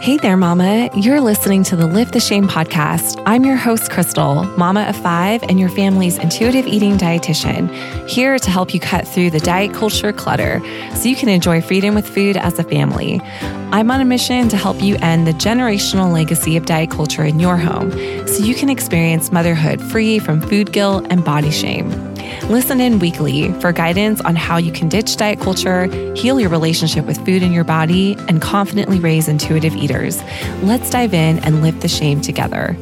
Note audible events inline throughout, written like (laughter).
Hey there, Mama. You're listening to the Lift the Shame podcast. I'm your host, Crystal, mama of five, and your family's intuitive eating dietitian, here to help you cut through the diet culture clutter so you can enjoy freedom with food as a family. I'm on a mission to help you end the generational legacy of diet culture in your home so you can experience motherhood free from food guilt and body shame. Listen in weekly for guidance on how you can ditch diet culture, heal your relationship with food and your body, and confidently raise intuitive eaters. Let's dive in and lift the shame together.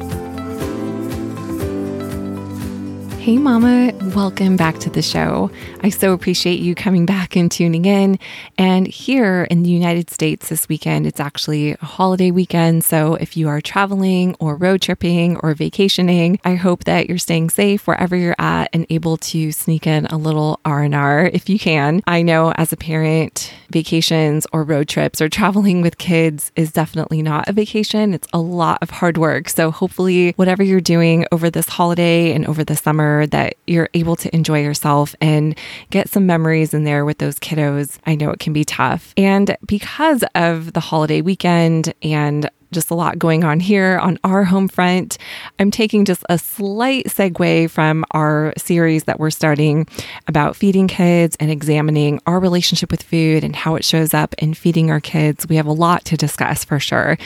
Hey, Mama, welcome back to the show. I so appreciate you coming back and tuning in. And here in the United States this weekend, it's actually a holiday weekend. So if you are traveling or road tripping or vacationing, I hope that you're staying safe wherever you're at and able to sneak in a little R&R if you can. I know as a parent, vacations or road trips or traveling with kids is definitely not a vacation. It's a lot of hard work. So hopefully whatever you're doing over this holiday and over the summer, that you're able to enjoy yourself and get some memories in there with those kiddos. I know it can be tough. And because of the holiday weekend and just a lot going on here on our home front. I'm taking just a slight segue from our series that we're starting about feeding kids and examining our relationship with food and how it shows up in feeding our kids. We have a lot to discuss for sure,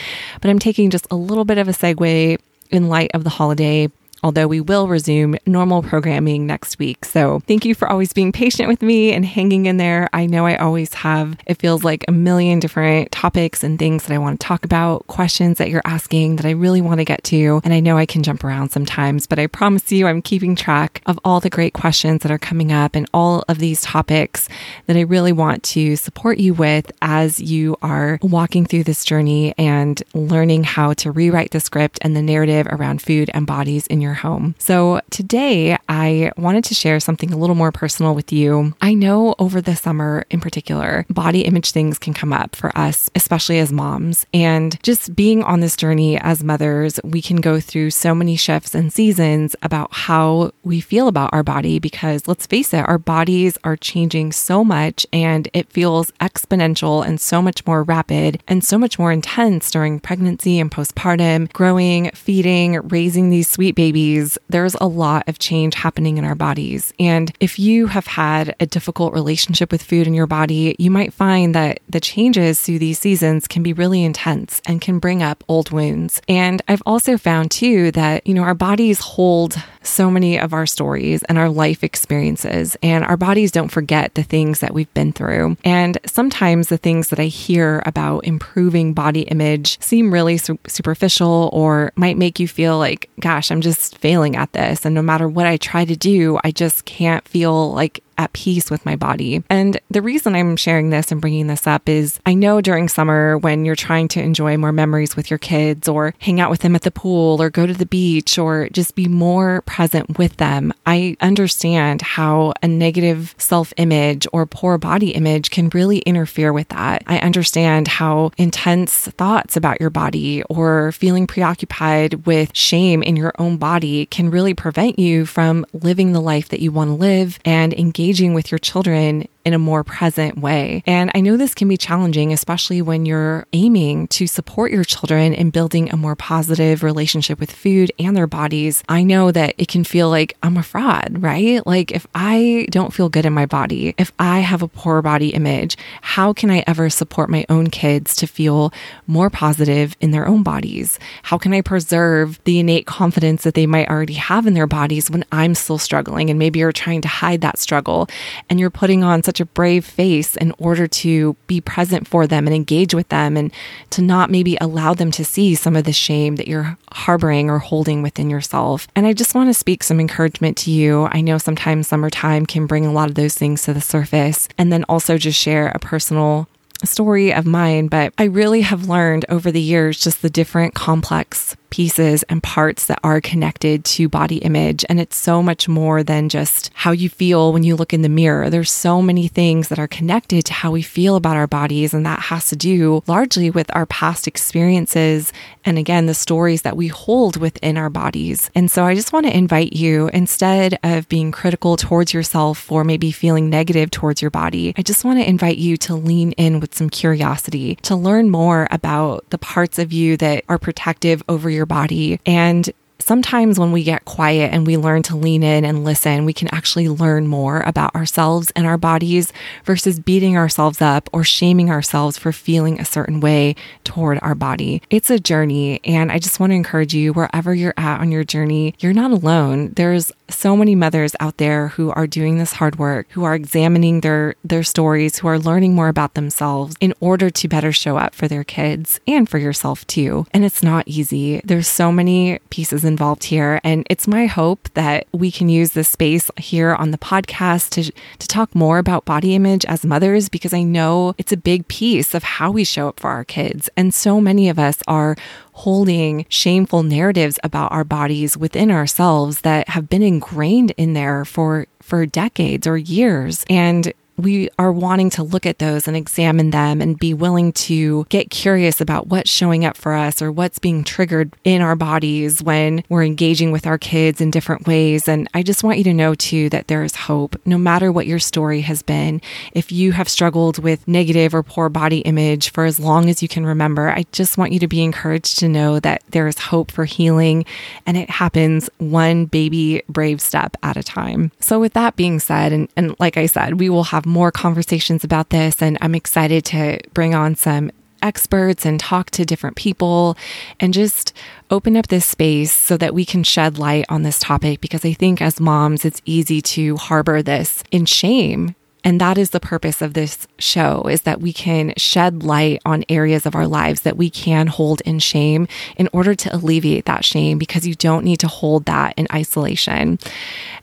but I'm taking just a little bit of a segue in light of the holiday although we will resume normal programming next week. So thank you for always being patient with me and hanging in there. I know I always have, it feels like a million different topics and things that I want to talk about, questions that you're asking that I really want to get to. And I know I can jump around sometimes, but I promise you I'm keeping track of all the great questions that are coming up and all of these topics that I really want to support you with as you are walking through this journey and learning how to rewrite the script and the narrative around food and bodies in your your home. So today I wanted to share something a little more personal with you. I know over the summer in particular, body image things can come up for us, especially as moms. And just being on this journey as mothers, we can go through so many shifts and seasons about how we feel about our body because let's face it, our bodies are changing so much and it feels exponential and so much more rapid and so much more intense during pregnancy and postpartum, growing, feeding, raising these sweet babies babies, there's a lot of change happening in our bodies. And if you have had a difficult relationship with food in your body, you might find that the changes through these seasons can be really intense and can bring up old wounds. And I've also found too that, you know, our bodies hold so many of our stories and our life experiences, and our bodies don't forget the things that we've been through. And sometimes the things that I hear about improving body image seem really su- superficial or might make you feel like, gosh, I'm just failing at this. And no matter what I try to do, I just can't feel like at peace with my body. And the reason I'm sharing this and bringing this up is I know during summer when you're trying to enjoy more memories with your kids or hang out with them at the pool or go to the beach or just be more present with them, I understand how a negative self image or poor body image can really interfere with that. I understand how intense thoughts about your body or feeling preoccupied with shame in your own body can really prevent you from living the life that you want to live and engage engaging with your children in a more present way. And I know this can be challenging, especially when you're aiming to support your children in building a more positive relationship with food and their bodies. I know that it can feel like I'm a fraud, right? Like if I don't feel good in my body, if I have a poor body image, how can I ever support my own kids to feel more positive in their own bodies? How can I preserve the innate confidence that they might already have in their bodies when I'm still struggling and maybe you're trying to hide that struggle and you're putting on such such a brave face in order to be present for them and engage with them and to not maybe allow them to see some of the shame that you're harboring or holding within yourself. And I just want to speak some encouragement to you. I know sometimes summertime can bring a lot of those things to the surface. And then also just share a personal story of mine, but I really have learned over the years just the different complex pieces and parts that are connected to body image. And it's so much more than just how you feel when you look in the mirror. There's so many things that are connected to how we feel about our bodies. And that has to do largely with our past experiences. And again, the stories that we hold within our bodies. And so I just want to invite you, instead of being critical towards yourself or maybe feeling negative towards your body, I just want to invite you to lean in with some curiosity, to learn more about the parts of you that are protective over your body. And sometimes when we get quiet and we learn to lean in and listen, we can actually learn more about ourselves and our bodies versus beating ourselves up or shaming ourselves for feeling a certain way toward our body. It's a journey. And I just want to encourage you, wherever you're at on your journey, you're not alone. There's so many mothers out there who are doing this hard work, who are examining their, their stories, who are learning more about themselves in order to better show up for their kids and for yourself too. And it's not easy. There's so many pieces involved here. And it's my hope that we can use this space here on the podcast to, to talk more about body image as mothers, because I know it's a big piece of how we show up for our kids. And so many of us are holding shameful narratives about our bodies within ourselves that have been ingrained in there for for decades or years and we are wanting to look at those and examine them and be willing to get curious about what's showing up for us or what's being triggered in our bodies when we're engaging with our kids in different ways. And I just want you to know too that there is hope no matter what your story has been. If you have struggled with negative or poor body image for as long as you can remember, I just want you to be encouraged to know that there is hope for healing and it happens one baby brave step at a time. So, with that being said, and, and like I said, we will have have more conversations about this, and I'm excited to bring on some experts and talk to different people and just open up this space so that we can shed light on this topic because I think as moms, it's easy to harbor this in shame and that is the purpose of this show is that we can shed light on areas of our lives that we can hold in shame in order to alleviate that shame because you don't need to hold that in isolation.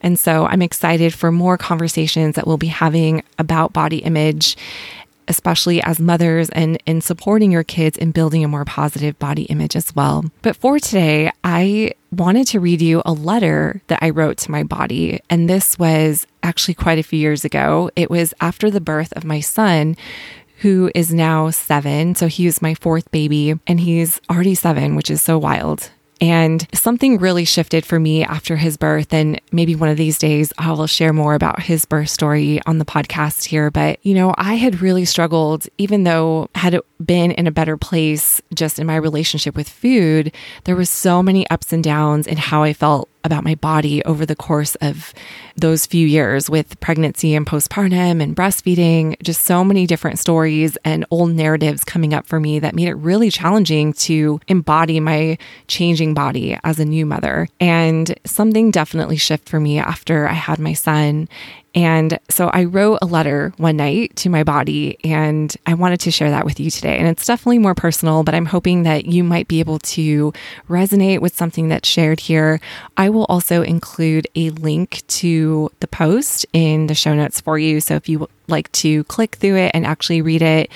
And so I'm excited for more conversations that we'll be having about body image especially as mothers and in supporting your kids in building a more positive body image as well. But for today, I wanted to read you a letter that I wrote to my body. And this was actually quite a few years ago. It was after the birth of my son, who is now seven. So he was my fourth baby, and he's already seven, which is so wild. And something really shifted for me after his birth. And maybe one of these days I will share more about his birth story on the podcast here. But, you know, I had really struggled, even though had it been in a better place just in my relationship with food, there was so many ups and downs in how I felt about my body over the course of those few years with pregnancy and postpartum and breastfeeding, just so many different stories and old narratives coming up for me that made it really challenging to embody my changing body as a new mother. And something definitely shifted for me after I had my son. And so I wrote a letter one night to my body, and I wanted to share that with you today. And it's definitely more personal, but I'm hoping that you might be able to resonate with something that's shared here. I will also include a link to the post in the show notes for you. So if you like to click through it and actually read it,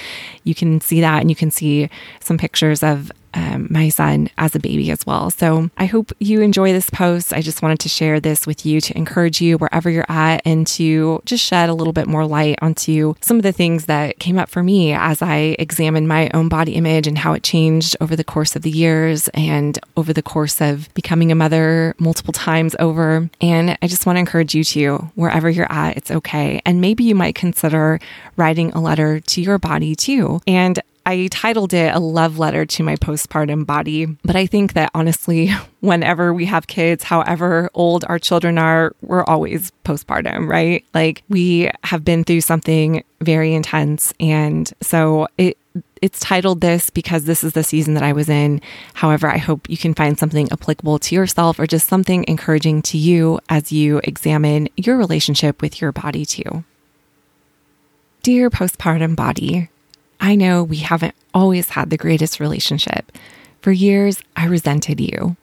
you can see that and you can see some pictures of um, my son as a baby as well. So I hope you enjoy this post. I just wanted to share this with you to encourage you wherever you're at and to just shed a little bit more light onto some of the things that came up for me as I examined my own body image and how it changed over the course of the years and over the course of becoming a mother multiple times over. And I just want to encourage you to, wherever you're at, it's okay. And maybe you might consider writing a letter to your body too. And I titled it a love letter to my postpartum body. But I think that honestly, (laughs) whenever we have kids, however old our children are, we're always postpartum, right? Like we have been through something very intense. And so it, it's titled this because this is the season that I was in. However, I hope you can find something applicable to yourself or just something encouraging to you as you examine your relationship with your body too. Dear postpartum body, I know we haven't always had the greatest relationship. For years, I resented you.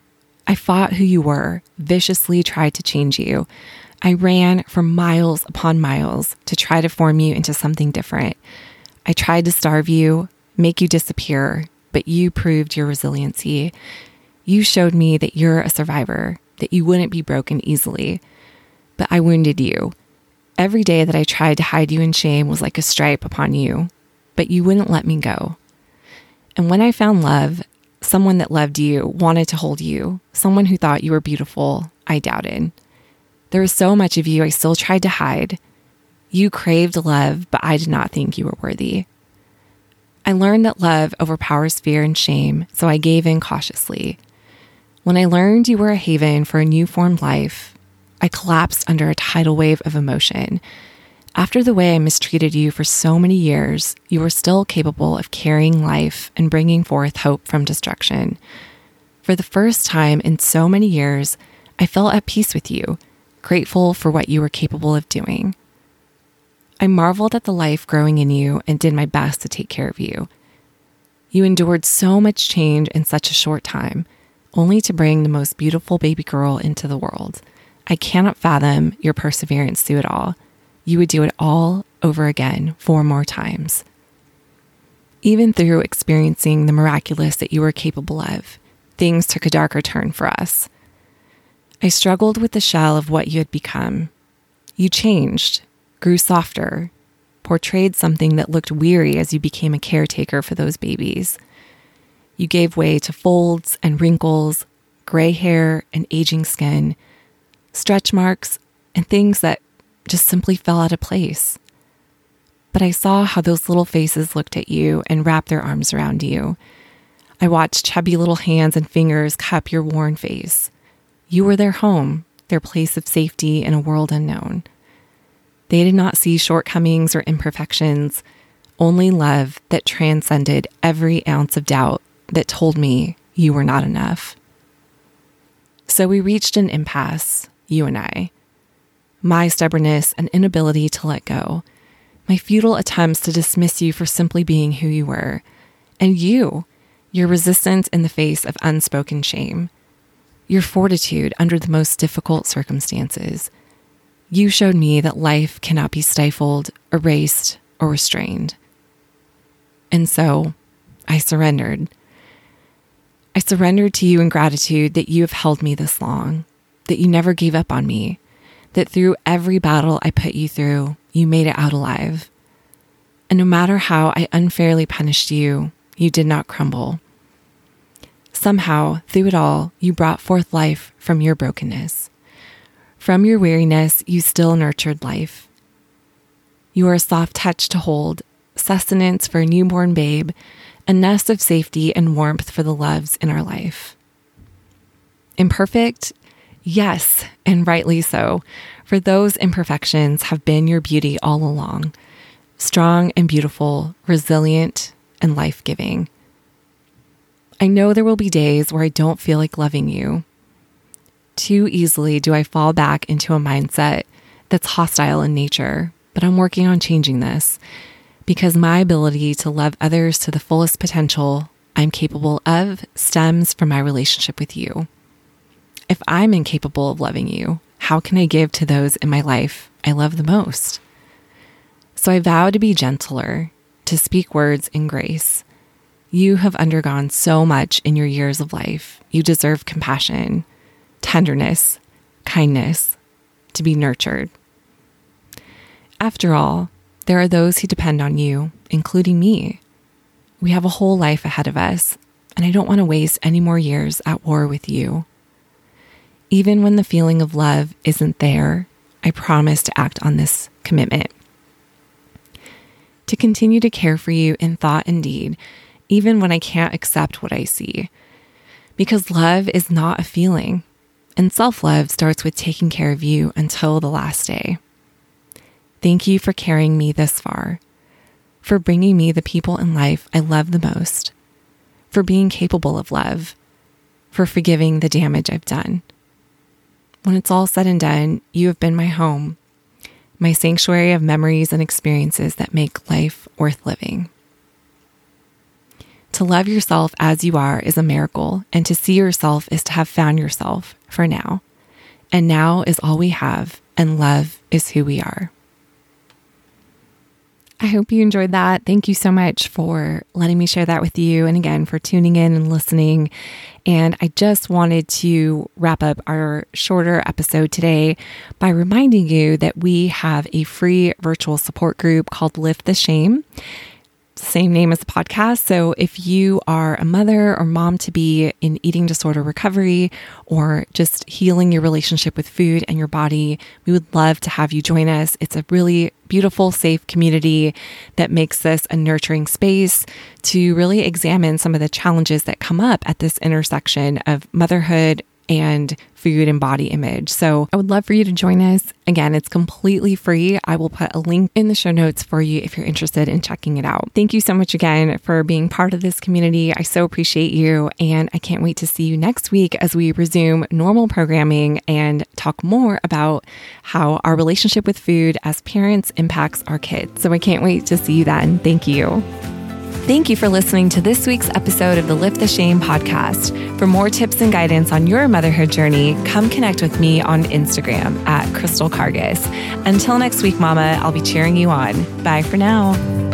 I fought who you were, viciously tried to change you. I ran for miles upon miles to try to form you into something different. I tried to starve you, make you disappear, but you proved your resiliency. You showed me that you're a survivor, that you wouldn't be broken easily. But I wounded you. Every day that I tried to hide you in shame was like a stripe upon you, but you wouldn't let me go. And when I found love, someone that loved you, wanted to hold you, someone who thought you were beautiful, I doubted. There was so much of you I still tried to hide. You craved love, but I did not think you were worthy. I learned that love overpowers fear and shame, so I gave in cautiously. When I learned you were a haven for a new formed life, I collapsed under a tidal wave of emotion. After the way I mistreated you for so many years, you were still capable of carrying life and bringing forth hope from destruction. For the first time in so many years, I felt at peace with you, grateful for what you were capable of doing. I marveled at the life growing in you and did my best to take care of you. You endured so much change in such a short time, only to bring the most beautiful baby girl into the world. I cannot fathom your perseverance through it all. You would do it all over again four more times. Even through experiencing the miraculous that you were capable of, things took a darker turn for us. I struggled with the shell of what you had become. You changed, grew softer, portrayed something that looked weary as you became a caretaker for those babies. You gave way to folds and wrinkles, gray hair and aging skin, stretch marks, and things that just simply fell out of place. But I saw how those little faces looked at you and wrapped their arms around you. I watched chubby little hands and fingers cup your worn face. You were their home, their place of safety in a world unknown. They did not see shortcomings or imperfections, only love that transcended every ounce of doubt that told me you were not enough. So we reached an impasse, you and I. My stubbornness and inability to let go, my futile attempts to dismiss you for simply being who you were, and you, your resistance in the face of unspoken shame your fortitude under the most difficult circumstances. You showed me that life cannot be stifled, erased, or restrained. And so I surrendered. I surrendered to you in gratitude that you have held me this long, that you never gave up on me, that through every battle I put you through, you made it out alive. And no matter how I unfairly punished you, you did not crumble. Somehow, through it all, you brought forth life from your brokenness. From your weariness, you still nurtured life. You are a soft touch to hold, sustenance for a newborn babe, a nest of safety and warmth for the loves in our life. Imperfect? Yes, and rightly so, for those imperfections have been your beauty all along. Strong and beautiful, resilient and life giving. I know there will be days where I don't feel like loving you. Too easily do I fall back into a mindset that's hostile in nature, but I'm working on changing this because my ability to love others to the fullest potential I'm capable of stems from my relationship with you. If I'm incapable of loving you, how can I give to those in my life I love the most? So I vow to be gentler, to speak words in grace, you have undergone so much in your years of life. You deserve compassion, tenderness, kindness, to be nurtured. After all, there are those who depend on you, including me. We have a whole life ahead of us, and I don't want to waste any more years at war with you. Even when the feeling of love isn't there, I promise to act on this commitment. To continue to care for you in thought and deed even when I can't accept what I see. Because love is not a feeling, and self love starts with taking care of you until the last day. Thank you for carrying me this far, for bringing me the people in life I love the most, for being capable of love, for forgiving the damage I've done. When it's all said and done, you have been my home, my sanctuary of memories and experiences that make life worth living. To love yourself as you are is a miracle, and to see yourself is to have found yourself for now. And now is all we have, and love is who we are. I hope you enjoyed that. Thank you so much for letting me share that with you. And again, for tuning in and listening. And I just wanted to wrap up our shorter episode today by reminding you that we have a free virtual support group called Lift the Shame same name as the podcast. So if you are a mother or mom to be in eating disorder recovery or just healing your relationship with food and your body, we would love to have you join us. It's a really beautiful, safe community that makes this a nurturing space to really examine some of the challenges that come up at this intersection of motherhood and food and body image. So I would love for you to join us. Again, it's completely free. I will put a link in the show notes for you if you're interested in checking it out. Thank you so much again for being part of this community. I so appreciate you. And I can't wait to see you next week as we resume normal programming and talk more about how our relationship with food as parents impacts our kids. So I can't wait to see you then. Thank you. Thank you for listening to this week's episode of the Lift the Shame podcast. For more tips and guidance on your motherhood journey, come connect with me on Instagram at Crystal Karges. Until next week, Mama, I'll be cheering you on. Bye for now.